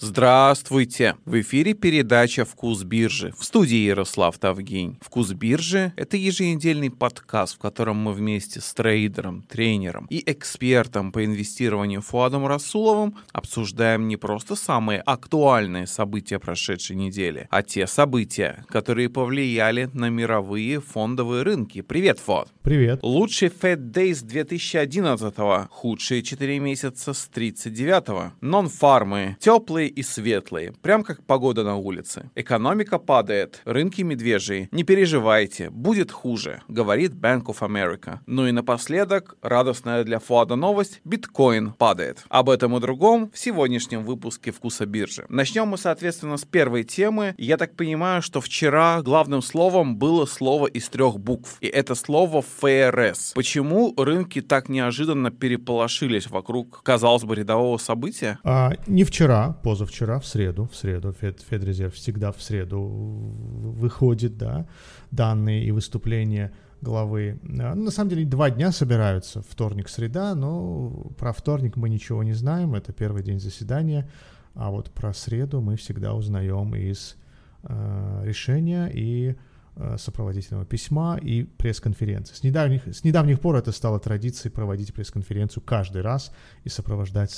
Здравствуйте! В эфире передача «Вкус биржи» в студии Ярослав Тавгень. «Вкус биржи» — это еженедельный подкаст, в котором мы вместе с трейдером, тренером и экспертом по инвестированию Фуадом Расуловым обсуждаем не просто самые актуальные события прошедшей недели, а те события, которые повлияли на мировые фондовые рынки. Привет, Фуад! Привет! Лучший Fed Days 2011-го, худшие 4 месяца с 39-го, нон-фармы, теплые и светлые, прям как погода на улице. Экономика падает, рынки медвежьи. Не переживайте, будет хуже, говорит Bank of America. Ну и напоследок, радостная для Фуада новость, биткоин падает. Об этом и другом в сегодняшнем выпуске «Вкуса биржи». Начнем мы, соответственно, с первой темы. Я так понимаю, что вчера главным словом было слово из трех букв. И это слово ФРС. Почему рынки так неожиданно переполошились вокруг, казалось бы, рядового события? А, не вчера, позавчера, в среду, в среду, Фед, Федрезерв всегда в среду выходит, да, данные и выступления главы. А, ну, на самом деле два дня собираются, вторник, среда, но про вторник мы ничего не знаем, это первый день заседания, а вот про среду мы всегда узнаем из э, решения и Э, сопроводительного письма и пресс-конференции. С недавних, с недавних пор это стало традицией проводить пресс-конференцию каждый раз и сопровождать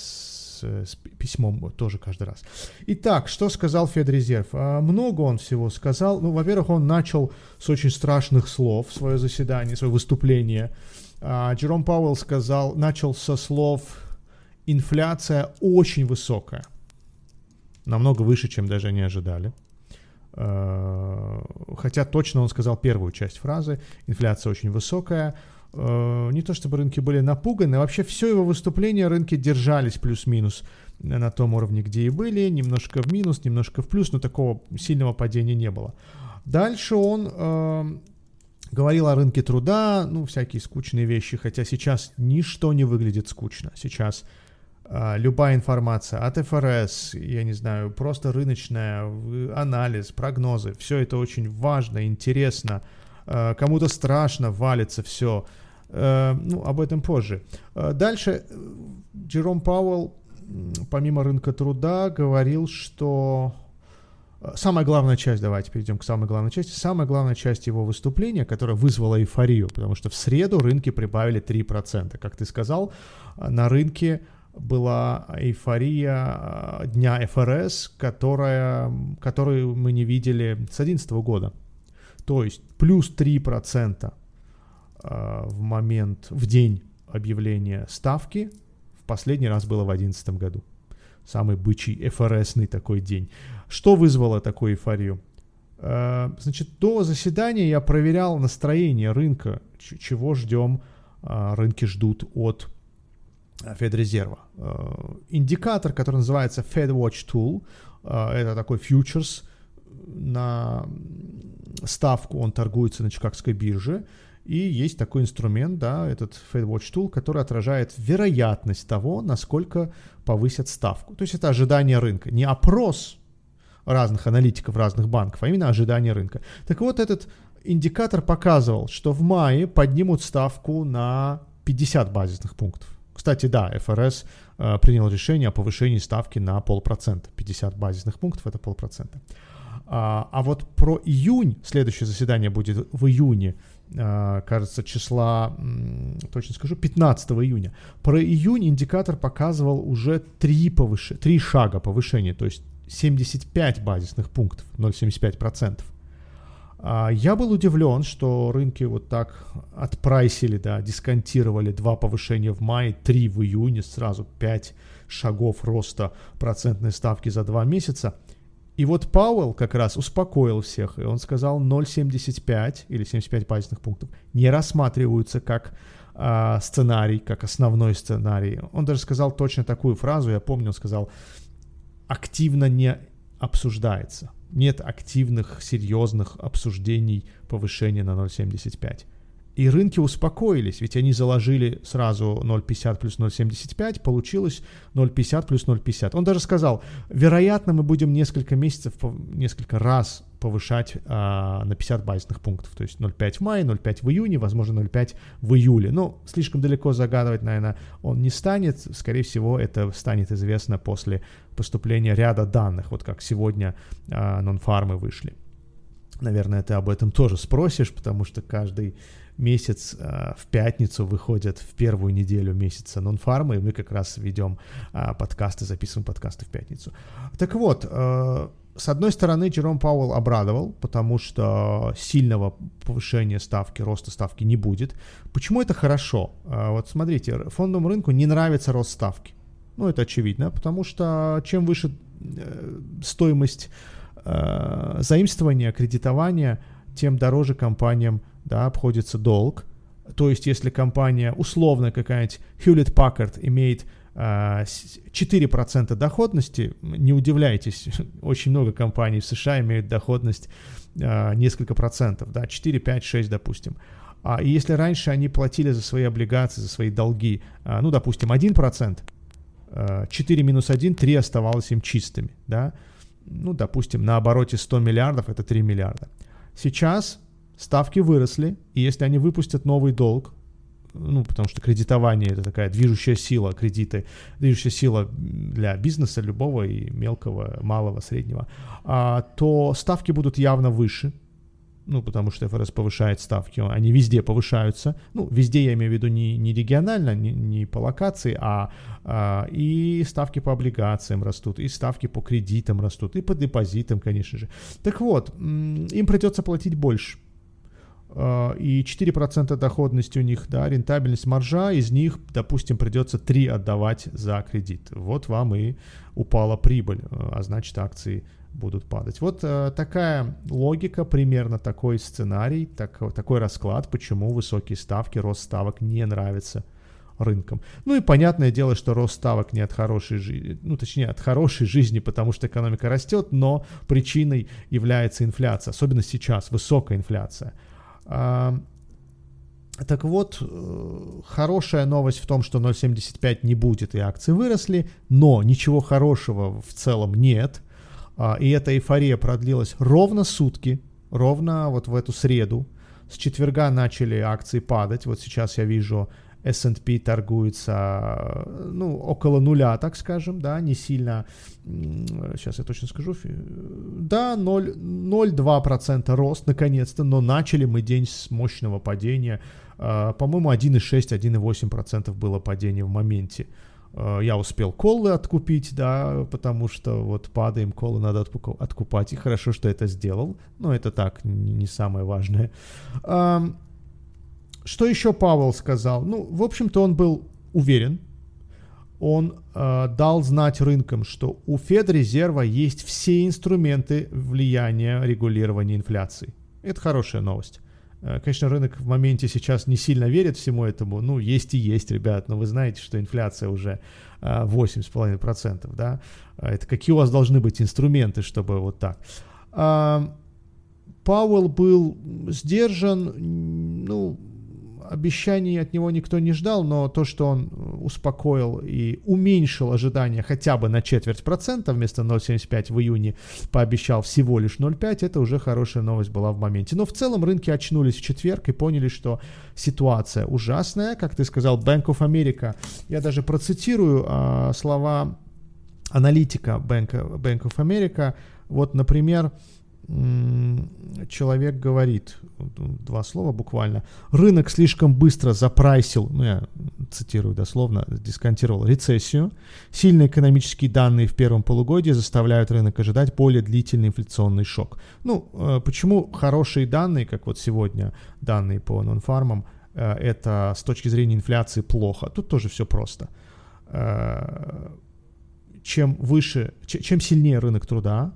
с, письмом тоже каждый раз. Итак, что сказал Федрезерв? А, много он всего сказал. Ну, во-первых, он начал с очень страшных слов свое заседание, свое выступление. А, Джером Пауэлл сказал, начал со слов «инфляция очень высокая», намного выше, чем даже они ожидали. Э, хотя точно он сказал первую часть фразы. Инфляция очень высокая. Э, не то чтобы рынки были напуганы, вообще все его выступление рынки держались плюс-минус на том уровне, где и были, немножко в минус, немножко в плюс, но такого сильного падения не было. Дальше он э, говорил о рынке труда, ну, всякие скучные вещи, хотя сейчас ничто не выглядит скучно. Сейчас а, любая информация от ФРС, я не знаю, просто рыночная, анализ, прогнозы, все это очень важно, интересно, а, кому-то страшно, валится все. А, ну, об этом позже. Дальше Джером Пауэлл, помимо рынка труда, говорил, что самая главная часть, давайте перейдем к самой главной части, самая главная часть его выступления, которая вызвала эйфорию, потому что в среду рынки прибавили 3%. Как ты сказал, на рынке была эйфория э, дня ФРС, которая, которую мы не видели с 2011 года. То есть плюс 3% э, в момент, в день объявления ставки в последний раз было в 2011 году. Самый бычий ФРСный такой день. Что вызвало такую эйфорию? Э, значит, до заседания я проверял настроение рынка, чего ждем, рынки ждут от Федрезерва. Индикатор, который называется FedWatch Tool, э, это такой фьючерс на ставку, он торгуется на Чикагской бирже, и есть такой инструмент, да, этот FedWatch Tool, который отражает вероятность того, насколько повысят ставку. То есть это ожидание рынка, не опрос разных аналитиков разных банков, а именно ожидание рынка. Так вот, этот индикатор показывал, что в мае поднимут ставку на 50 базисных пунктов. Кстати, да, ФРС э, принял решение о повышении ставки на полпроцента. 50 базисных пунктов это полпроцента. А, а вот про июнь, следующее заседание будет в июне, э, кажется, числа, точно скажу, 15 июня. Про июнь индикатор показывал уже 3, повыш... 3 шага повышения, то есть 75 базисных пунктов, 0,75%. А, я был удивлен, что рынки вот так отпрайсили, да, дисконтировали два повышения в мае, три в июне, сразу пять шагов роста процентной ставки за два месяца. И вот Пауэлл как раз успокоил всех, и он сказал 0,75 или 75 базисных пунктов не рассматриваются как э, сценарий, как основной сценарий. Он даже сказал точно такую фразу, я помню, он сказал, активно не обсуждается нет активных, серьезных обсуждений повышения на 0,75. И рынки успокоились, ведь они заложили сразу 0,50 плюс 0,75, получилось 0,50 плюс 0,50. Он даже сказал, вероятно, мы будем несколько месяцев, несколько раз повышать а, на 50 базисных пунктов. То есть 0,5 в мае, 0,5 в июне, возможно 0,5 в июле. Ну, слишком далеко загадывать, наверное, он не станет. Скорее всего, это станет известно после поступления ряда данных, вот как сегодня а, нон-фармы вышли. Наверное, ты об этом тоже спросишь, потому что каждый месяц э, в пятницу выходят в первую неделю месяца нон-фармы, и мы как раз ведем э, подкасты, записываем подкасты в пятницу. Так вот, э, с одной стороны, Джером Пауэлл обрадовал, потому что сильного повышения ставки, роста ставки не будет. Почему это хорошо? Вот смотрите, фондовому рынку не нравится рост ставки. Ну, это очевидно, потому что чем выше стоимость заимствования, кредитования, тем дороже компаниям да, обходится долг. То есть, если компания, условно какая-нибудь Hewlett Packard имеет 4% а, доходности, не удивляйтесь, очень много компаний в США имеют доходность а, несколько процентов, да, 4, 5, 6, допустим. А если раньше они платили за свои облигации, за свои долги, а, ну, допустим, 1%, 4 минус 1, 3 оставалось им чистыми, да, ну, допустим, на обороте 100 миллиардов это 3 миллиарда. Сейчас ставки выросли, и если они выпустят новый долг, ну, потому что кредитование это такая движущая сила, кредиты, движущая сила для бизнеса любого и мелкого, малого, среднего, а, то ставки будут явно выше, ну, потому что ФРС повышает ставки, они везде повышаются, ну, везде я имею в виду не, не регионально, не, не по локации, а, а и ставки по облигациям растут, и ставки по кредитам растут, и по депозитам, конечно же. Так вот, им придется платить больше, и 4% доходности у них, да, рентабельность маржа, из них, допустим, придется 3 отдавать за кредит. Вот вам и упала прибыль, а значит акции будут падать. Вот э, такая логика, примерно такой сценарий, так, такой расклад, почему высокие ставки, рост ставок не нравится рынкам. Ну и понятное дело, что рост ставок не от хорошей жизни, ну точнее от хорошей жизни, потому что экономика растет, но причиной является инфляция, особенно сейчас, высокая инфляция. Так вот, э, хорошая новость в том, что 0.75 не будет и акции выросли, но ничего хорошего в целом нет. А, и эта эйфория продлилась ровно сутки, ровно вот в эту среду. С четверга начали акции падать. Вот сейчас я вижу S&P торгуется, ну, около нуля, так скажем, да, не сильно, сейчас я точно скажу, да, 0,2% рост, наконец-то, но начали мы день с мощного падения, а, по-моему, 1,6-1,8% было падение в моменте. А, я успел колы откупить, да, потому что вот падаем, колы надо откупать, и хорошо, что это сделал, но это так, не самое важное. Что еще Павел сказал? Ну, в общем-то, он был уверен. Он э, дал знать рынкам, что у Федрезерва есть все инструменты влияния регулирования инфляции. Это хорошая новость. Э, конечно, рынок в моменте сейчас не сильно верит всему этому. Ну, есть и есть, ребят. Но вы знаете, что инфляция уже э, 8,5%. Да? Это какие у вас должны быть инструменты, чтобы вот так. Э, Пауэлл был сдержан, ну, обещаний от него никто не ждал, но то, что он э, успокоил и уменьшил ожидания хотя бы на четверть процента вместо 0,75 в июне пообещал всего лишь 0,5, это уже хорошая новость была в моменте. Но в целом рынки очнулись в четверг и поняли, что ситуация ужасная. Как ты сказал, Bank of America, я даже процитирую а, слова аналитика Bank, Bank of America. Вот, например, человек говорит, два слова буквально, рынок слишком быстро запрайсил, ну я цитирую дословно, дисконтировал рецессию, сильные экономические данные в первом полугодии заставляют рынок ожидать более длительный инфляционный шок. Ну, э, почему хорошие данные, как вот сегодня данные по нонфармам, э, это с точки зрения инфляции плохо? Тут тоже все просто. Э, чем выше, чем сильнее рынок труда,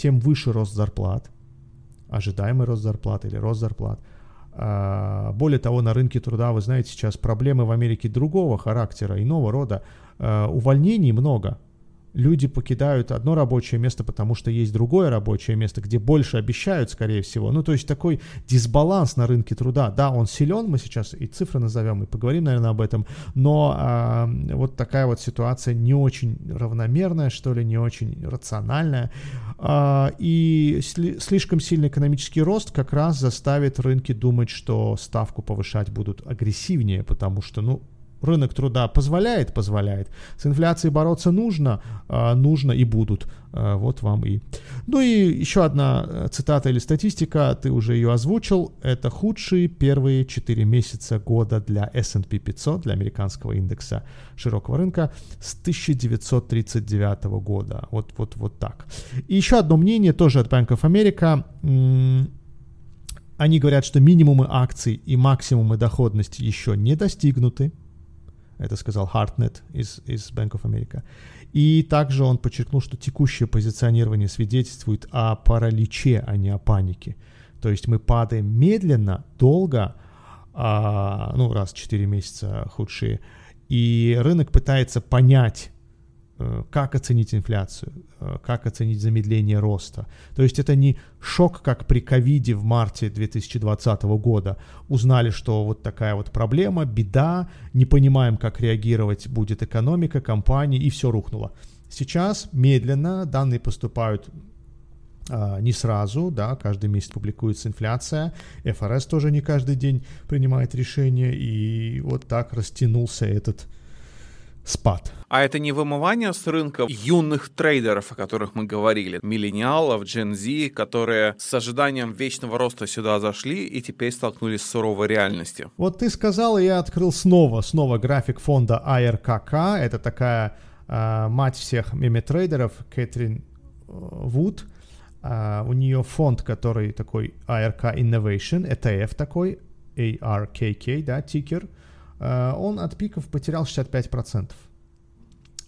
тем выше рост зарплат, ожидаемый рост зарплат или рост зарплат. А, более того, на рынке труда, вы знаете, сейчас проблемы в Америке другого характера, иного рода. А, увольнений много. Люди покидают одно рабочее место, потому что есть другое рабочее место, где больше обещают, скорее всего. Ну, то есть такой дисбаланс на рынке труда. Да, он силен, мы сейчас и цифры назовем, и поговорим, наверное, об этом, но а, вот такая вот ситуация не очень равномерная, что ли, не очень рациональная. А, и сли- слишком сильный экономический рост как раз заставит рынки думать, что ставку повышать будут агрессивнее, потому что, ну, рынок труда позволяет, позволяет. С инфляцией бороться нужно, а, нужно и будут. А, вот вам и. Ну и еще одна э, цитата или статистика, ты уже ее озвучил. Это худшие первые 4 месяца года для S&P 500, для американского индекса широкого рынка с 1939 года. Вот, вот, вот так. И еще одно мнение тоже от Bank of America. Они говорят, что минимумы акций и максимумы доходности еще не достигнуты. Это сказал Хартнет из, из Bank of America. И также он подчеркнул, что текущее позиционирование свидетельствует о параличе, а не о панике. То есть мы падаем медленно, долго, а, ну, раз в 4 месяца худшие, и рынок пытается понять, как оценить инфляцию, э, как оценить замедление роста. То есть это не шок, как при ковиде в марте 2020 года. Узнали, что вот такая вот проблема, беда, не понимаем, как реагировать будет экономика, компании, и все рухнуло. Сейчас медленно данные поступают а, не сразу, да, каждый месяц публикуется инфляция, ФРС тоже не каждый день принимает решения, и вот так растянулся этот спад. А это не вымывание с рынка юных трейдеров, о которых мы говорили, миллениалов, Gen Z, которые с ожиданием вечного роста сюда зашли и теперь столкнулись с суровой реальностью. Вот ты сказал, и я открыл снова, снова график фонда ARKK. Это такая э, мать всех меме-трейдеров, Кэтрин э, Вуд. Uh, у нее фонд, который такой ARK Innovation, ETF такой, ARKK, да, тикер. Э, он от пиков потерял 65%.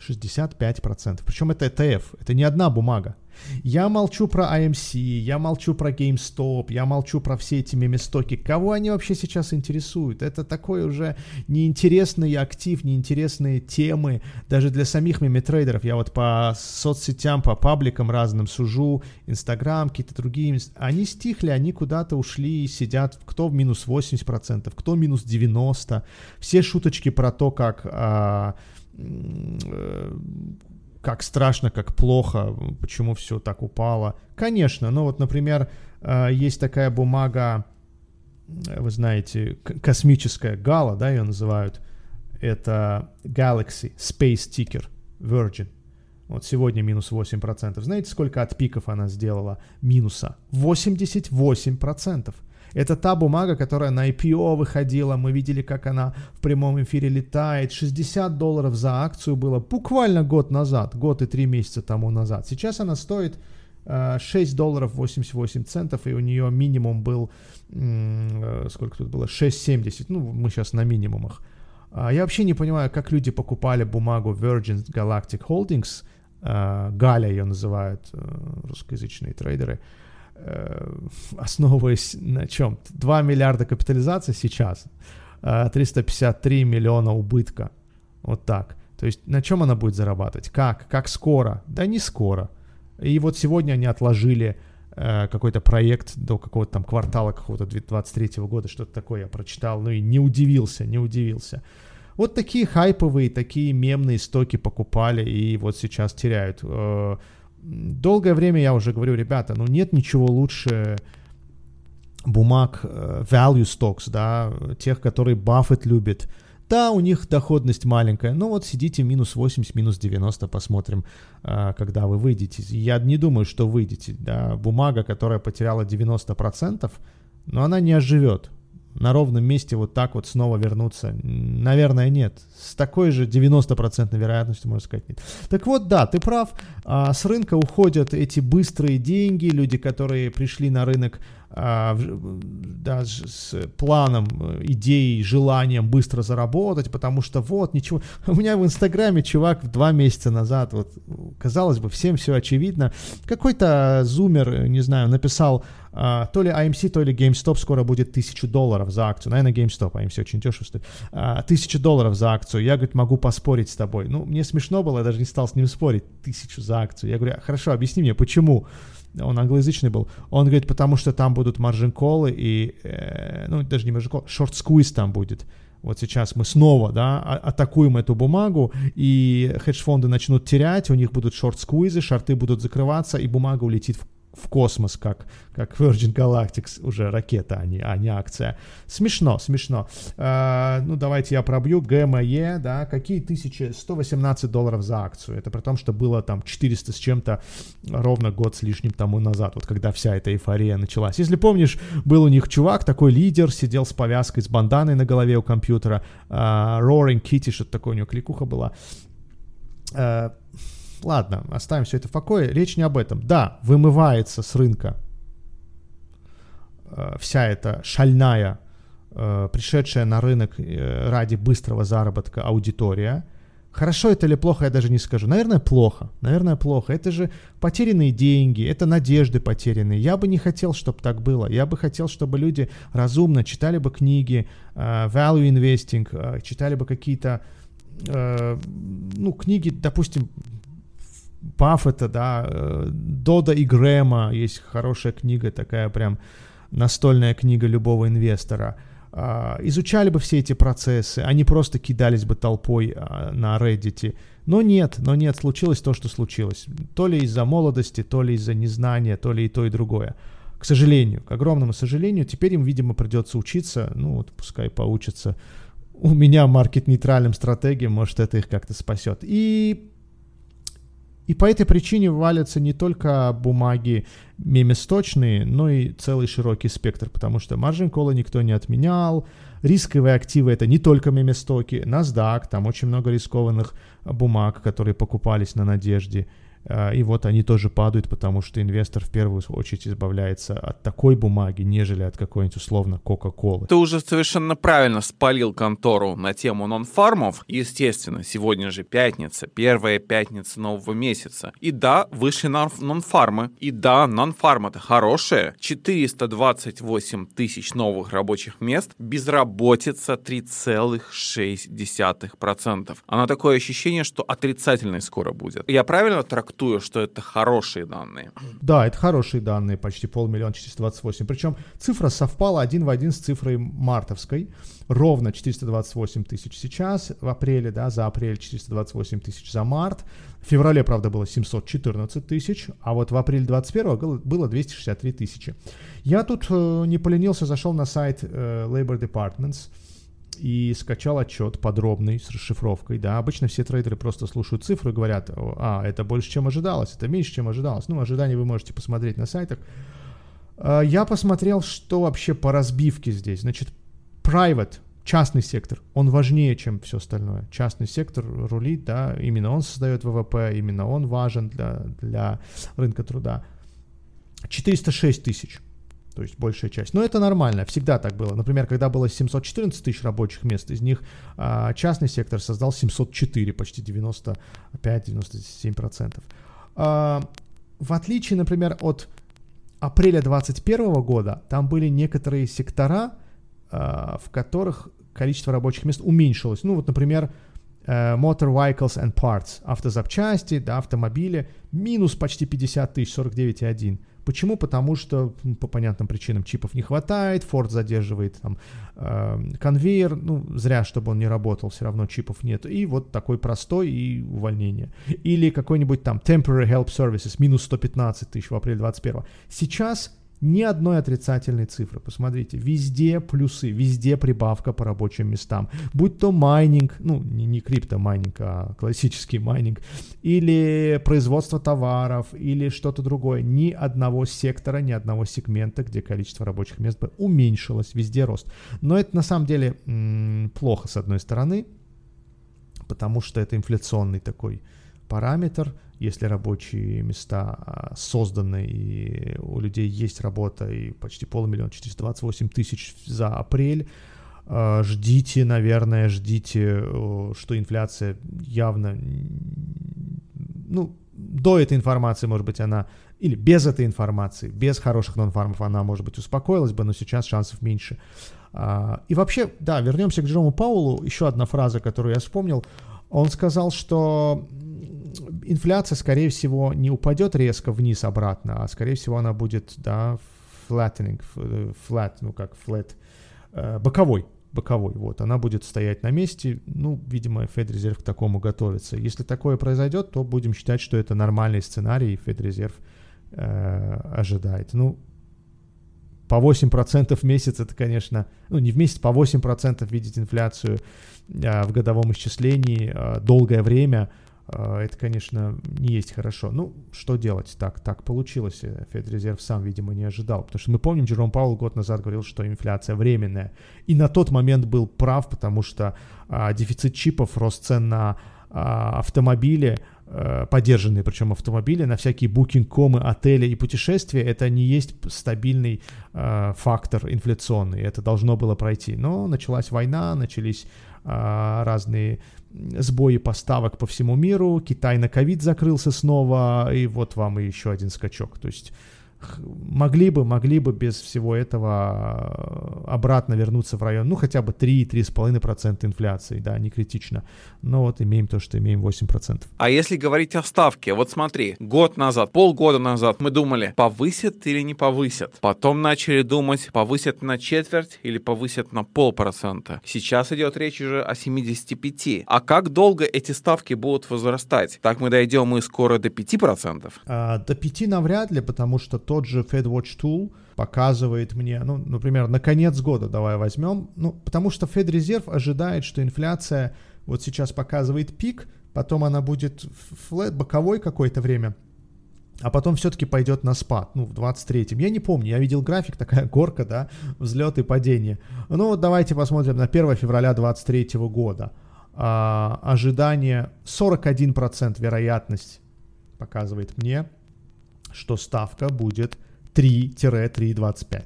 65%. Причем это ETF, это не одна бумага. Я молчу про AMC, я молчу про GameStop, я молчу про все эти мемистоки. Кого они вообще сейчас интересуют? Это такой уже неинтересный актив, неинтересные темы даже для самих мемитрейдеров. Я вот по соцсетям, по пабликам разным сужу, Инстаграм, какие-то другие. Они стихли, они куда-то ушли, сидят, кто в минус 80%, кто минус 90%. Все шуточки про то, как... А, как страшно, как плохо, почему все так упало. Конечно, ну вот, например, э, есть такая бумага, вы знаете, космическая гала, да, ее называют. Это Galaxy Space Ticker Virgin. Вот сегодня минус 8%. Знаете, сколько от пиков она сделала минуса? 88%. Это та бумага, которая на IPO выходила, мы видели, как она в прямом эфире летает. 60 долларов за акцию было буквально год назад, год и три месяца тому назад. Сейчас она стоит 6 э, долларов 88 центов, и у нее минимум был, э, сколько тут было, 6,70, ну, мы сейчас на минимумах. А я вообще не понимаю, как люди покупали бумагу Virgin Galactic Holdings, э, Галя ее называют русскоязычные трейдеры, основываясь на чем? 2 миллиарда капитализации сейчас, 353 э, миллиона убытка. Вот так. То есть на чем она будет зарабатывать? Как? Как скоро? Да не скоро. И вот сегодня они отложили э, какой-то проект до какого-то там квартала какого-то 23 года, что-то такое я прочитал, ну и не удивился, не удивился. Вот такие хайповые, такие мемные стоки покупали и вот сейчас теряют. Э, долгое время я уже говорю, ребята, ну нет ничего лучше бумаг uh, value stocks, да, тех, которые Баффет любит. Да, у них доходность маленькая, но вот сидите минус 80, минус 90, посмотрим, uh, когда вы выйдете. Я не думаю, что выйдете, да, бумага, которая потеряла 90%, но она не оживет на ровном месте вот так вот снова вернуться? Наверное, нет. С такой же 90% вероятностью, можно сказать, нет. Так вот, да, ты прав. А, с рынка уходят эти быстрые деньги, люди, которые пришли на рынок да, с планом, идеей, желанием быстро заработать, потому что вот ничего. У меня в Инстаграме чувак два месяца назад, вот казалось бы, всем все очевидно. Какой-то зумер, не знаю, написал Uh, то ли AMC, то ли GameStop скоро будет тысячу долларов за акцию. Наверное, GameStop, AMC очень дешево стоит. Тысячу долларов за акцию. Я, говорит, могу поспорить с тобой. Ну, мне смешно было, я даже не стал с ним спорить. Тысячу за акцию. Я говорю, хорошо, объясни мне, почему? Он англоязычный был, он говорит, потому что там будут margin call'ы и, э, ну, даже не margin call, short squeeze там будет. Вот сейчас мы снова, да, а, атакуем эту бумагу, и хедж-фонды начнут терять, у них будут short squeeze'ы, шорты будут закрываться, и бумага улетит в в космос, как, как Virgin Galactic, уже ракета, а не, а не акция. Смешно, смешно. Э, ну, давайте я пробью. ГМЕ, да, какие тысячи? 118 долларов за акцию. Это при том, что было там 400 с чем-то ровно год с лишним тому назад, вот когда вся эта эйфория началась. Если помнишь, был у них чувак, такой лидер, сидел с повязкой, с банданой на голове у компьютера, э, Roaring Kitty, что-то такое у него кликуха была. Э, ладно, оставим все это в покое. Речь не об этом. Да, вымывается с рынка э, вся эта шальная, э, пришедшая на рынок э, ради быстрого заработка аудитория. Хорошо это или плохо, я даже не скажу. Наверное, плохо. Наверное, плохо. Это же потерянные деньги, это надежды потерянные. Я бы не хотел, чтобы так было. Я бы хотел, чтобы люди разумно читали бы книги, value investing, читали бы какие-то ну, книги, допустим, Баффета, да, э, Дода и Грэма, есть хорошая книга, такая прям настольная книга любого инвестора. А, изучали бы все эти процессы, они просто кидались бы толпой а, на Reddit. Но нет, но нет, случилось то, что случилось. То ли из-за молодости, то ли из-за незнания, то ли и то, и другое. К сожалению, к огромному сожалению, теперь им, видимо, придется учиться, ну вот пускай поучатся у меня маркет-нейтральным стратегиям, может, это их как-то спасет. И и по этой причине валятся не только бумаги меместочные, но и целый широкий спектр, потому что маржин колы никто не отменял, рисковые активы это не только меместоки, NASDAQ, там очень много рискованных бумаг, которые покупались на надежде, и вот они тоже падают, потому что инвестор в первую очередь избавляется от такой бумаги, нежели от какой-нибудь условно Кока-Колы. Ты уже совершенно правильно спалил контору на тему нон-фармов. Естественно, сегодня же пятница, первая пятница нового месяца. И да, вышли нон-фармы. И да, нон-фарм это хорошее. 428 тысяч новых рабочих мест, безработица 3,6%. Она такое ощущение, что отрицательной скоро будет. Я правильно трактую трактую, что это хорошие данные. Да, это хорошие данные, почти полмиллиона 428. Причем цифра совпала один в один с цифрой мартовской. Ровно 428 тысяч сейчас, в апреле, да, за апрель 428 тысяч за март. В феврале, правда, было 714 тысяч, а вот в апреле 21 было 263 тысячи. Я тут э, не поленился, зашел на сайт э, Labor Departments, и скачал отчет подробный с расшифровкой, да, обычно все трейдеры просто слушают цифры и говорят, а, это больше, чем ожидалось, это меньше, чем ожидалось, ну, ожидания вы можете посмотреть на сайтах. А, я посмотрел, что вообще по разбивке здесь, значит, private, частный сектор, он важнее, чем все остальное. Частный сектор рулит, да, именно он создает ВВП, именно он важен для, для рынка труда. 406 тысяч то есть большая часть. Но это нормально, всегда так было. Например, когда было 714 тысяч рабочих мест, из них а, частный сектор создал 704, почти 95-97%. А, в отличие, например, от апреля 2021 года, там были некоторые сектора, а, в которых количество рабочих мест уменьшилось. Ну вот, например, Uh, motor Vehicles and Parts, автозапчасти, да, автомобили, минус почти 50 тысяч, 49,1. Почему? Потому что по понятным причинам чипов не хватает, Ford задерживает там э, конвейер, ну, зря, чтобы он не работал, все равно чипов нет. И вот такой простой и увольнение. Или какой-нибудь там Temporary Help Services, минус 115 тысяч в апреле 21 Сейчас ни одной отрицательной цифры. Посмотрите, везде плюсы, везде прибавка по рабочим местам. Будь то майнинг, ну не, не криптомайнинг, а классический майнинг, или производство товаров, или что-то другое. Ни одного сектора, ни одного сегмента, где количество рабочих мест бы уменьшилось, везде рост. Но это на самом деле м- плохо с одной стороны, потому что это инфляционный такой параметр. Если рабочие места а, созданы и у людей есть работа и почти полмиллиона, 428 тысяч за апрель, а, ждите, наверное, ждите, что инфляция явно, ну, до этой информации, может быть, она, или без этой информации, без хороших нон-фармов она, может быть, успокоилась бы, но сейчас шансов меньше. А, и вообще, да, вернемся к Джерому Паулу. Еще одна фраза, которую я вспомнил. Он сказал, что инфляция, скорее всего, не упадет резко вниз обратно, а скорее всего она будет, да, flattening, flat, ну как flat, э, боковой, боковой, вот, она будет стоять на месте, ну, видимо, Федрезерв к такому готовится. Если такое произойдет, то будем считать, что это нормальный сценарий, и Федрезерв э, ожидает. Ну, по 8% в месяц это, конечно, ну не в месяц, по 8% видеть инфляцию а, в годовом исчислении а, долгое время, это, конечно, не есть хорошо. Ну, что делать? Так, так получилось. Э, Федрезерв сам, видимо, не ожидал. Потому что мы помним, Джером Паул год назад говорил, что инфляция временная. И на тот момент был прав, потому что а, дефицит чипов, рост цен на а, автомобили, Э, поддержанные, причем автомобили, на всякие букинг-комы, отели и путешествия, это не есть стабильный э, фактор инфляционный, это должно было пройти. Но началась война, начались разные сбои поставок по всему миру, Китай на ковид закрылся снова, и вот вам и еще один скачок. То есть могли бы, могли бы без всего этого э, обратно вернуться в район, ну, хотя бы 3-3,5% инфляции, да, не критично. Но вот имеем то, что имеем 8%. А если говорить о ставке, вот смотри, год назад, полгода назад мы думали, повысят или не повысят. Потом начали думать, повысят на четверть или повысят на полпроцента. Сейчас идет речь уже о 75. А как долго эти ставки будут возрастать? Так мы дойдем мы скоро до 5%? А, до 5 навряд ли, потому что тот же FedWatch Tool показывает мне, ну, например, на конец года давай возьмем, ну, потому что Федрезерв ожидает, что инфляция вот сейчас показывает пик, потом она будет флэт, боковой какое-то время, а потом все-таки пойдет на спад, ну, в 23-м. Я не помню, я видел график, такая горка, да, взлет и падение. Ну, вот давайте посмотрим на 1 февраля 23 года. А, ожидание 41% вероятность показывает мне, что ставка будет 3-3,25.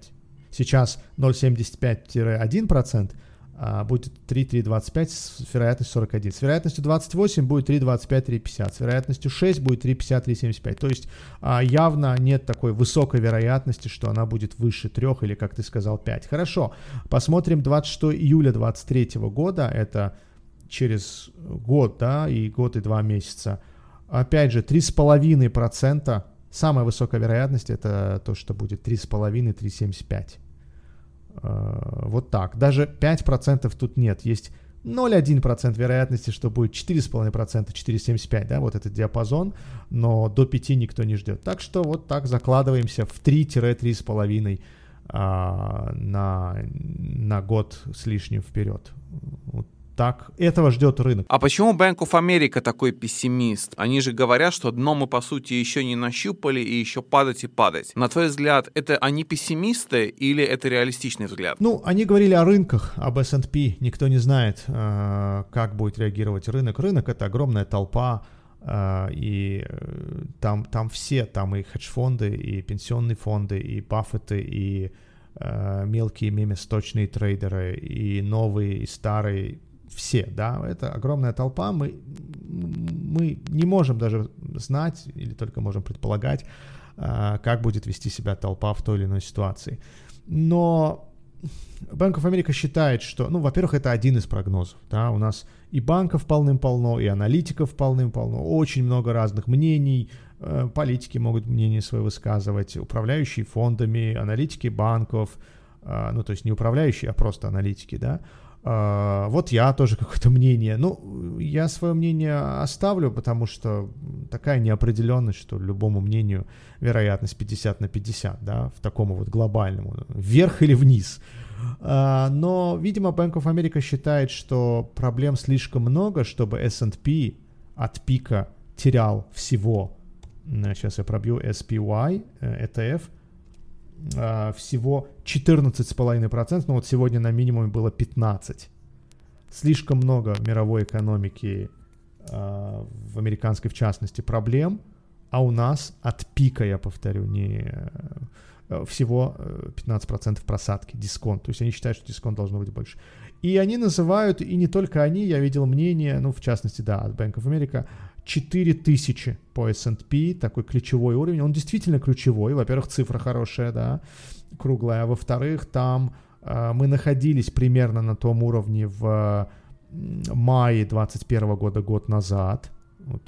Сейчас 0,75-1%, а будет 3,325 с вероятностью 41. С вероятностью 28 будет 3,25-3,50. С вероятностью 6 будет 3,50-3,75. То есть а, явно нет такой высокой вероятности, что она будет выше 3 или, как ты сказал, 5. Хорошо, посмотрим 26 июля 2023 года. Это через год, да, и год и два месяца. Опять же, 3,5% Самая высокая вероятность это то, что будет 3,5-3,75. Э, вот так. Даже 5% тут нет. Есть 0,1% вероятности, что будет 4,5%, 4,75, да, вот этот диапазон, но до 5 никто не ждет. Так что вот так закладываемся в 3-3,5 а, на, на год с лишним вперед. Вот так этого ждет рынок. А почему Bank of America такой пессимист? Они же говорят, что дно мы, по сути, еще не нащупали и еще падать и падать. На твой взгляд, это они пессимисты или это реалистичный взгляд? Ну, они говорили о рынках, об S&P. Никто не знает, э, как будет реагировать рынок. Рынок — это огромная толпа, э, и э, там, там все, там и хедж-фонды, и пенсионные фонды, и Баффеты, и мелкие меместочные трейдеры, и новые, и старые, все, да, это огромная толпа, мы, мы не можем даже знать или только можем предполагать, а, как будет вести себя толпа в той или иной ситуации. Но of America считает, что, ну, во-первых, это один из прогнозов, да, у нас и банков полным-полно, и аналитиков полным-полно, очень много разных мнений, э, политики могут мнение свое высказывать, управляющие фондами, аналитики банков, а, ну, то есть не управляющие, а просто аналитики, да, вот я тоже какое-то мнение. Ну, я свое мнение оставлю, потому что такая неопределенность, что любому мнению вероятность 50 на 50, да, в такому вот глобальному, вверх или вниз. А, но, видимо, Bank of America считает, что проблем слишком много, чтобы S&P от пика терял всего, сейчас я пробью SPY, ETF, э, всего 14,5%, но вот сегодня на минимуме было 15%. Слишком много мировой экономики в американской, в частности, проблем, а у нас от пика, я повторю, не всего 15% просадки, дисконт. То есть они считают, что дисконт должно быть больше. И они называют, и не только они, я видел мнение, ну, в частности, да, от Bank of America, 4000 по S&P, такой ключевой уровень. Он действительно ключевой. Во-первых, цифра хорошая, да, круглая. А во-вторых, там э, мы находились примерно на том уровне в мае 2021 года, год назад. Вот.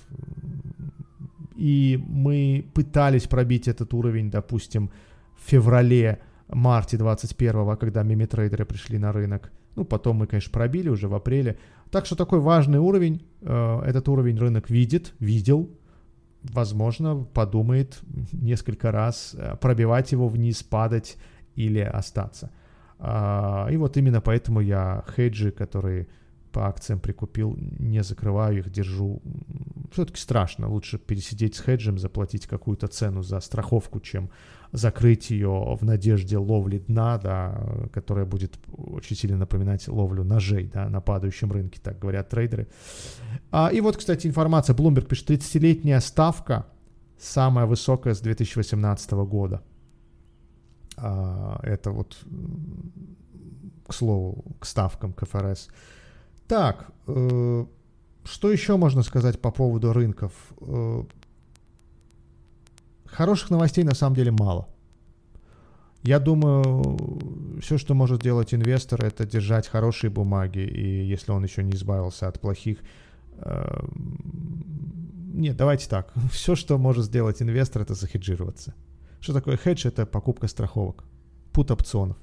И мы пытались пробить этот уровень, допустим, в феврале, марте 21 когда мимитрейдеры пришли на рынок. Ну, потом мы, конечно, пробили уже в апреле. Так что такой важный уровень, э, этот уровень рынок видит, видел, возможно, подумает несколько раз э, пробивать его вниз, падать или остаться. А, и вот именно поэтому я хеджи, которые по акциям прикупил, не закрываю их, держу. Все-таки страшно. Лучше пересидеть с хеджем, заплатить какую-то цену за страховку, чем закрыть ее в надежде ловли дна, да, которая будет очень сильно напоминать ловлю ножей да, на падающем рынке, так говорят трейдеры. А, и вот, кстати, информация. Bloomberg пишет, 30-летняя ставка самая высокая с 2018 года. А, это вот, к слову, к ставкам КФРС. Так, э, что еще можно сказать по поводу рынков? Э, хороших новостей на самом деле мало. Я думаю, все, что может делать инвестор, это держать хорошие бумаги, и если он еще не избавился от плохих... Э, нет, давайте так. Все, что может сделать инвестор, это захеджироваться. Что такое хедж? Это покупка страховок, пут опционов.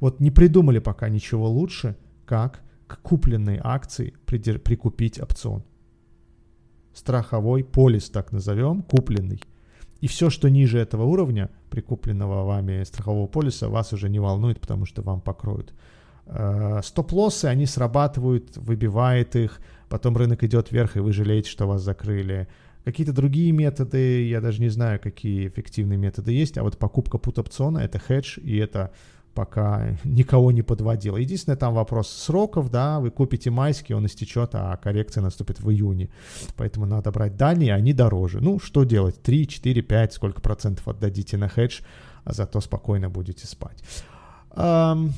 Вот не придумали пока ничего лучше, как к купленной акции прикупить опцион. Страховой полис, так назовем, купленный. И все, что ниже этого уровня, прикупленного вами страхового полиса, вас уже не волнует, потому что вам покроют. Э, стоп-лоссы, они срабатывают, выбивает их, потом рынок идет вверх, и вы жалеете, что вас закрыли. Какие-то другие методы, я даже не знаю, какие эффективные методы есть, а вот покупка пут-опциона — это хедж, и это пока никого не подводил. Единственное, там вопрос сроков, да, вы купите майский, он истечет, а коррекция наступит в июне. Поэтому надо брать дальние, они дороже. Ну, что делать? 3, 4, 5, сколько процентов отдадите на хедж, а зато спокойно будете спать. Um,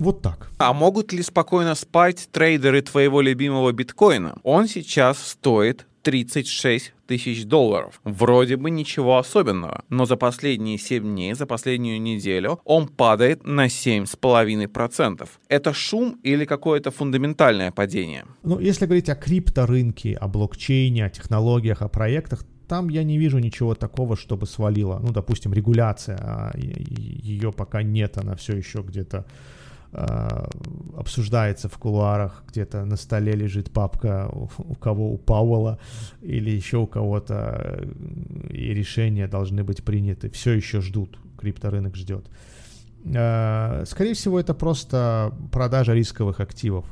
вот так. А могут ли спокойно спать трейдеры твоего любимого биткоина? Он сейчас стоит 36 тысяч долларов. Вроде бы ничего особенного, но за последние 7 дней, за последнюю неделю он падает на 7,5%. Это шум или какое-то фундаментальное падение? Ну, если говорить о крипторынке, о блокчейне, о технологиях, о проектах, там я не вижу ничего такого, чтобы свалило. Ну, допустим, регуляция, а ее пока нет, она все еще где-то обсуждается в кулуарах, где-то на столе лежит папка у, кого, у Пауэлла или еще у кого-то, и решения должны быть приняты. Все еще ждут, крипторынок ждет. Э, скорее всего, это просто продажа рисковых активов.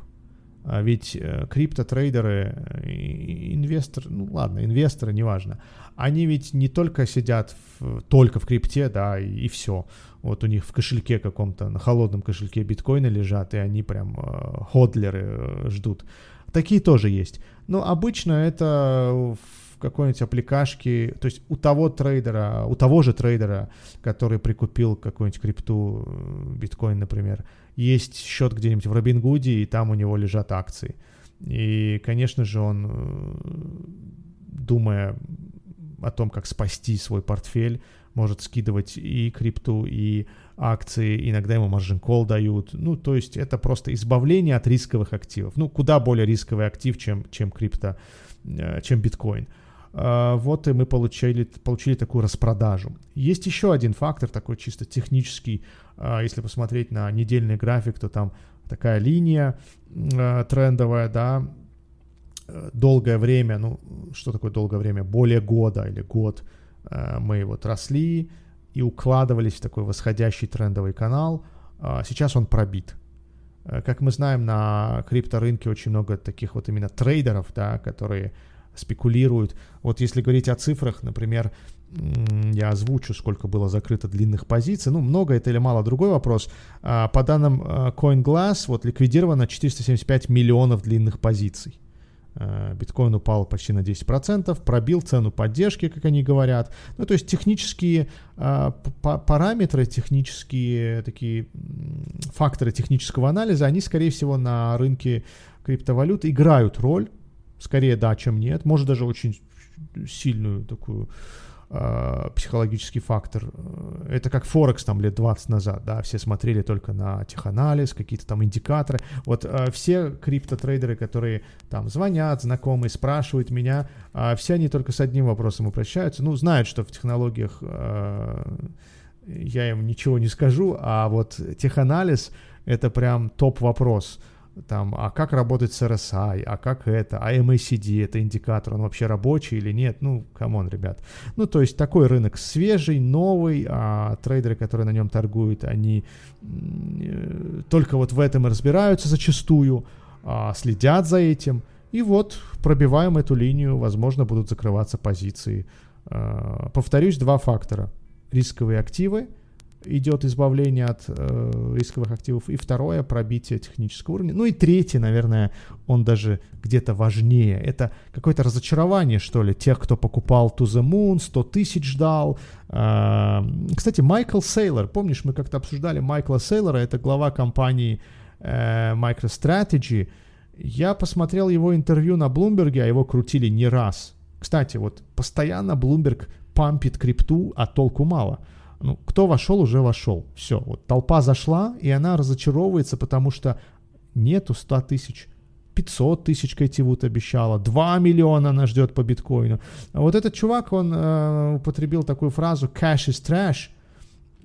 А ведь э, криптотрейдеры, инвесторы, ну ладно, инвесторы, неважно, они ведь не только сидят в, только в крипте, да, и, и все. Вот у них в кошельке каком-то, на холодном кошельке биткоины лежат, и они прям э, ходлеры э, ждут. Такие тоже есть. Но обычно это в какой-нибудь аппликашке, то есть у того трейдера, у того же трейдера, который прикупил какую-нибудь крипту, э, биткоин, например, есть счет где-нибудь в Робингуде, и там у него лежат акции. И, конечно же, он, э, думая о том, как спасти свой портфель, может скидывать и крипту, и акции, иногда ему margin call дают. Ну, то есть это просто избавление от рисковых активов. Ну, куда более рисковый актив, чем, чем крипто, э, чем биткоин. Вот и мы получили, получили такую распродажу. Есть еще один фактор, такой чисто технический. А, если посмотреть на недельный график, то там такая линия э, трендовая, да, э, долгое время, ну, что такое долгое время, более года или год – Э, мы вот росли и укладывались в такой восходящий трендовый канал. А сейчас он пробит. Э, как мы знаем, на крипторынке очень много таких вот именно трейдеров, да, которые спекулируют. Вот если говорить о цифрах, например, я озвучу, сколько было закрыто длинных позиций. Ну, много это или мало, другой вопрос. А, по данным э, CoinGlass, вот ликвидировано 475 миллионов длинных позиций. Э, биткоин упал почти на 10%, пробил цену поддержки, как они говорят. Ну, то есть технические э, параметры, технические такие факторы технического анализа, они, скорее всего, на рынке криптовалют играют роль. Скорее да, чем нет. Может даже очень сильную такую э, психологический фактор. Это как Форекс там лет 20 назад, да, все смотрели только на теханализ, какие-то там индикаторы. Вот э, все криптотрейдеры, которые там звонят, знакомые, спрашивают меня, э, все они только с одним вопросом обращаются. Ну, знают, что в технологиях э, я им ничего не скажу, а вот теханализ это прям топ-вопрос там, а как работать с RSI, а как это, а MACD, это индикатор, он вообще рабочий или нет, ну, come on, ребят. Ну, то есть такой рынок свежий, новый, а трейдеры, которые на нем торгуют, они э, только вот в этом и разбираются зачастую, а, следят за этим, и вот пробиваем эту линию, возможно, будут закрываться позиции. А, повторюсь, два фактора. Рисковые активы – идет избавление от э, рисковых активов, и второе пробитие технического уровня. Ну и третье, наверное, он даже где-то важнее. Это какое-то разочарование, что ли, тех, кто покупал To the Moon, 100 тысяч ждал. Э, кстати, Майкл Сейлор, помнишь, мы как-то обсуждали Майкла Сейлора, это глава компании э, MicroStrategy. Я посмотрел его интервью на Блумберге, а его крутили не раз. Кстати, вот постоянно Bloomberg пампит крипту, а толку мало – ну, кто вошел, уже вошел. Все, вот толпа зашла, и она разочаровывается, потому что нету 100 тысяч. 500 тысяч Кэти Вуд обещала, 2 миллиона она ждет по биткоину. А вот этот чувак, он э, употребил такую фразу «cash is trash»,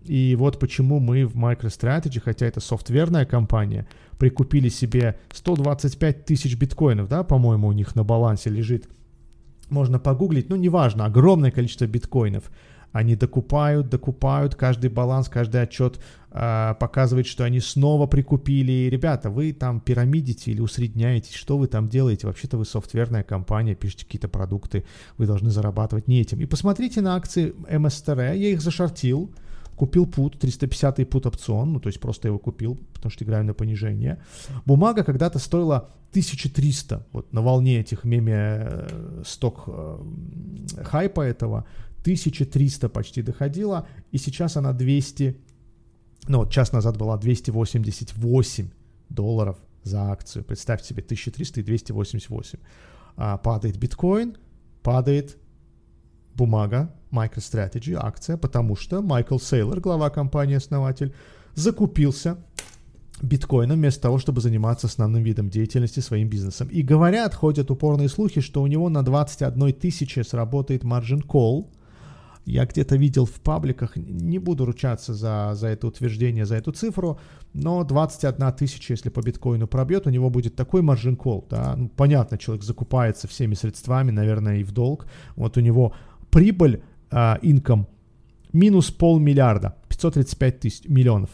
и вот почему мы в MicroStrategy, хотя это софтверная компания, прикупили себе 125 тысяч биткоинов, да, по-моему, у них на балансе лежит. Можно погуглить, ну, неважно, огромное количество биткоинов – они докупают, докупают, каждый баланс, каждый отчет э, показывает, что они снова прикупили. Ребята, вы там пирамидите или усредняетесь, что вы там делаете? Вообще-то вы софтверная компания, пишете какие-то продукты, вы должны зарабатывать не этим. И посмотрите на акции МСТР, я их зашортил, купил пут, 350 пут опцион, ну то есть просто его купил, потому что играю на понижение. Бумага когда-то стоила 1300, вот на волне этих меме э, сток э, хайпа этого, 1300 почти доходила, и сейчас она 200, ну вот час назад была 288 долларов за акцию. Представьте себе, 1300 и 288. А, падает биткоин, падает бумага MicroStrategy, акция, потому что Майкл Сейлор, глава компании-основатель, закупился биткоином вместо того, чтобы заниматься основным видом деятельности своим бизнесом. И говорят, ходят упорные слухи, что у него на 21 тысяче сработает margin call – я где-то видел в пабликах, не буду ручаться за, за это утверждение, за эту цифру, но 21 тысяча, если по биткоину пробьет, у него будет такой маржин кол, да, ну, понятно, человек закупается всеми средствами, наверное, и в долг, вот у него прибыль, инком, минус полмиллиарда, 535 тысяч, миллионов.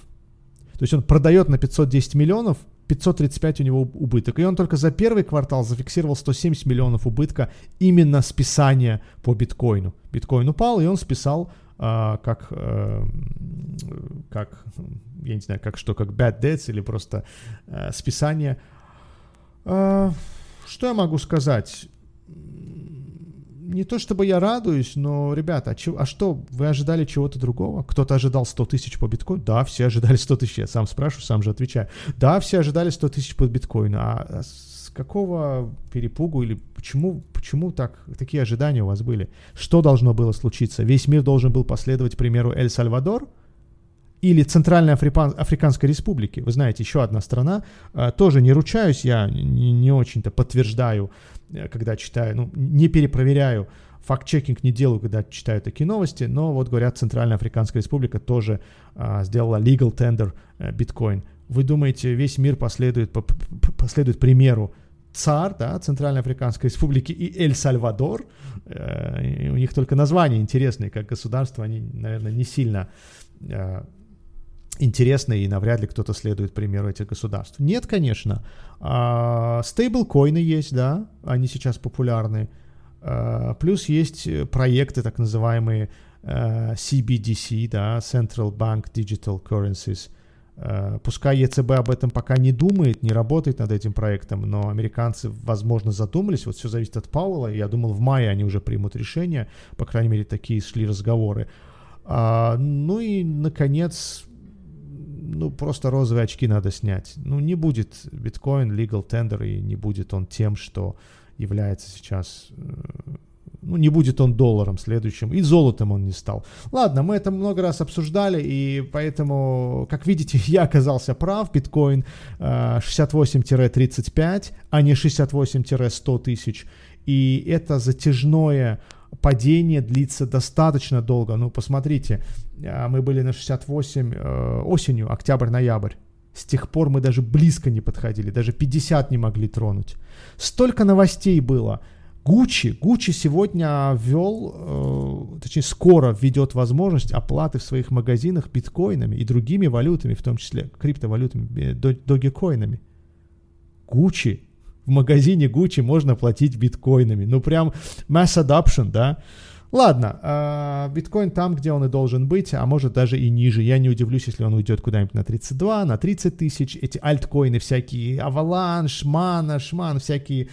То есть он продает на 510 миллионов, 535 у него убыток. И он только за первый квартал зафиксировал 170 миллионов убытка именно списания по биткоину. Биткоин упал, и он списал а, как, а, как, я не знаю, как что, как bad debts или просто а, списание. А, что я могу сказать? Не то чтобы я радуюсь, но, ребята, а, чё, а что, вы ожидали чего-то другого? Кто-то ожидал 100 тысяч по биткоину? Да, все ожидали 100 тысяч. Я сам спрашиваю, сам же отвечаю. Да, все ожидали 100 тысяч по биткоину. А, а с какого перепугу или почему, почему так, такие ожидания у вас были? Что должно было случиться? Весь мир должен был последовать примеру Эль-Сальвадор? или Центральной Африкан, Африканской Республики. Вы знаете, еще одна страна. А, тоже не ручаюсь, я не, не очень-то подтверждаю Э, когда читаю, ну, не перепроверяю, факт-чекинг не делаю, когда читаю такие новости, но вот говорят, Центральная Африканская Республика тоже а, сделала legal tender а, биткоин. Вы думаете, весь мир последует, по, последует примеру ЦАР, да, Центральной Африканской Республики и Эль-Сальвадор, э, у них только названия интересные, как государство, они, наверное, не сильно э, интересны, и навряд ли кто-то следует примеру этих государств. Нет, конечно. А, стейблкоины есть, да, они сейчас популярны. А, плюс есть проекты, так называемые CBDC, а, да, Central Bank Digital Currencies. Э, пускай ЕЦБ об этом пока не думает, не работает над этим проектом, но американцы, возможно, задумались. Вот все зависит от Пауэлла. Я думал, в мае они уже примут решение. По крайней мере, такие шли разговоры. А, ну и, наконец, ну, просто розовые очки надо снять. Ну, не будет биткоин legal tender, и не будет он тем, что является сейчас э, ну, не будет он долларом следующим, и золотом он не стал. Ладно, мы это много раз обсуждали, и поэтому, как видите, я оказался прав, биткоин 68-35, э, а не 68-100 тысяч, и это затяжное падение длится достаточно долго. Ну, посмотрите, э, мы были на 68 э, осенью, октябрь-ноябрь. С тех пор мы даже близко не подходили, даже 50 не могли тронуть. Столько новостей было – Гуччи, Гуччи сегодня ввел, э, точнее скоро введет возможность оплаты в своих магазинах биткоинами и другими валютами, в том числе криптовалютами, э, догикоинами. Гуччи, в магазине Гуччи можно платить биткоинами. Ну прям mass adoption, да. Ладно, э, биткоин там, где он и должен быть, а может даже и ниже. Я не удивлюсь, если он уйдет куда-нибудь на 32, на 30 тысяч. Эти альткоины всякие, Avalanche, Mana, Шман, всякие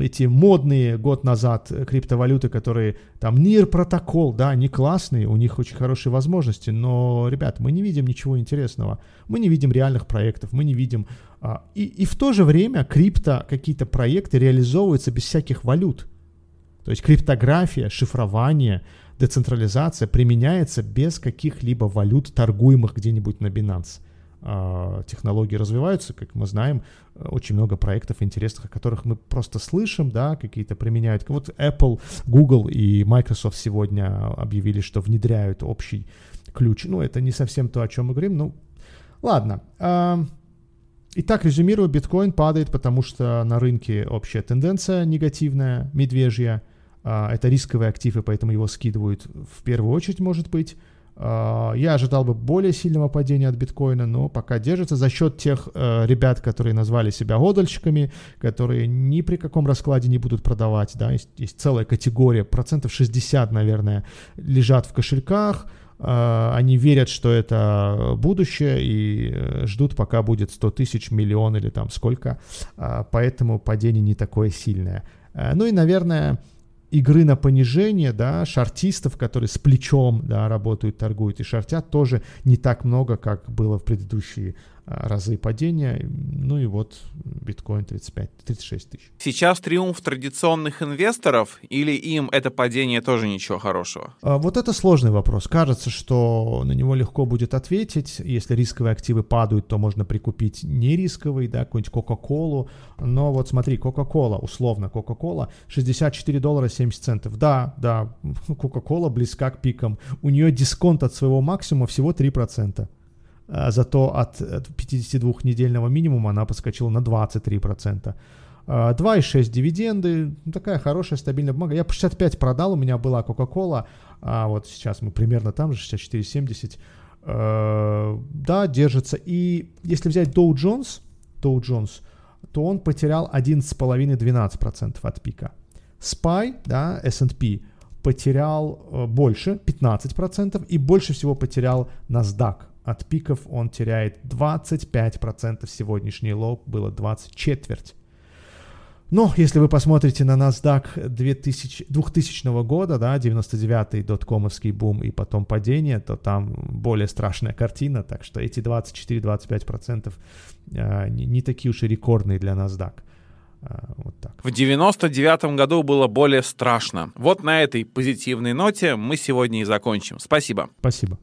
эти модные год назад криптовалюты, которые там NIR протокол, да, они классные, у них очень хорошие возможности, но, ребят, мы не видим ничего интересного. Мы не видим реальных проектов, мы не видим... А, и, и в то же время крипто какие-то проекты реализовываются без всяких валют. То есть криптография, шифрование, децентрализация применяется без каких-либо валют, торгуемых где-нибудь на Binance. А, технологии развиваются, как мы знаем, очень много проектов интересных, о которых мы просто слышим, да, какие-то применяют. Вот Apple, Google и Microsoft сегодня объявили, что внедряют общий ключ. Ну, это не совсем то, о чем мы говорим. Ну, ладно. Итак, резюмирую, биткоин падает, потому что на рынке общая тенденция негативная, медвежья. А, это рисковые активы, поэтому его скидывают в первую очередь, может быть. А, я ожидал бы более сильного падения от биткоина, но пока держится за счет тех э, ребят, которые назвали себя годальщиками, которые ни при каком раскладе не будут продавать. Да? Есть, есть целая категория, процентов 60, наверное, лежат в кошельках. Э, они верят, что это будущее и э, ждут, пока будет 100 тысяч, миллион или там сколько. Э, поэтому падение не такое сильное. Ну и, наверное, игры на понижение, да, шартистов, которые с плечом, да, работают, торгуют и шартят, тоже не так много, как было в предыдущие разы падения. Ну и вот биткоин 35, 36 тысяч. Сейчас триумф традиционных инвесторов или им это падение тоже ничего хорошего? А, вот это сложный вопрос. Кажется, что на него легко будет ответить. Если рисковые активы падают, то можно прикупить нерисковый, да, какую-нибудь Кока-Колу. Но вот смотри, Кока-Кола, условно Кока-Кола, 64 доллара 70 центов. Да, да, Кока-Кола близка к пикам. У нее дисконт от своего максимума всего 3%. А зато от 52-недельного минимума она подскочила на 23%. 2,6 дивиденды, ну, такая хорошая стабильная бумага. Я по 65 продал, у меня была Coca-Cola, а вот сейчас мы примерно там же, 64,70. А, да, держится. И если взять Dow Jones, Dow Jones, то он потерял 11,5-12% от пика. SPY, да, S&P, потерял э, больше, 15%, и больше всего потерял NASDAQ, от пиков он теряет 25%, сегодняшний low было 20 четверть. Но если вы посмотрите на NASDAQ 2000, 2000 года, да, 99-й доткомовский бум и потом падение, то там более страшная картина, так что эти 24-25% э, не, не такие уж и рекордные для NASDAQ. А, вот так. В 99 году было более страшно. Вот на этой позитивной ноте мы сегодня и закончим. Спасибо. Спасибо.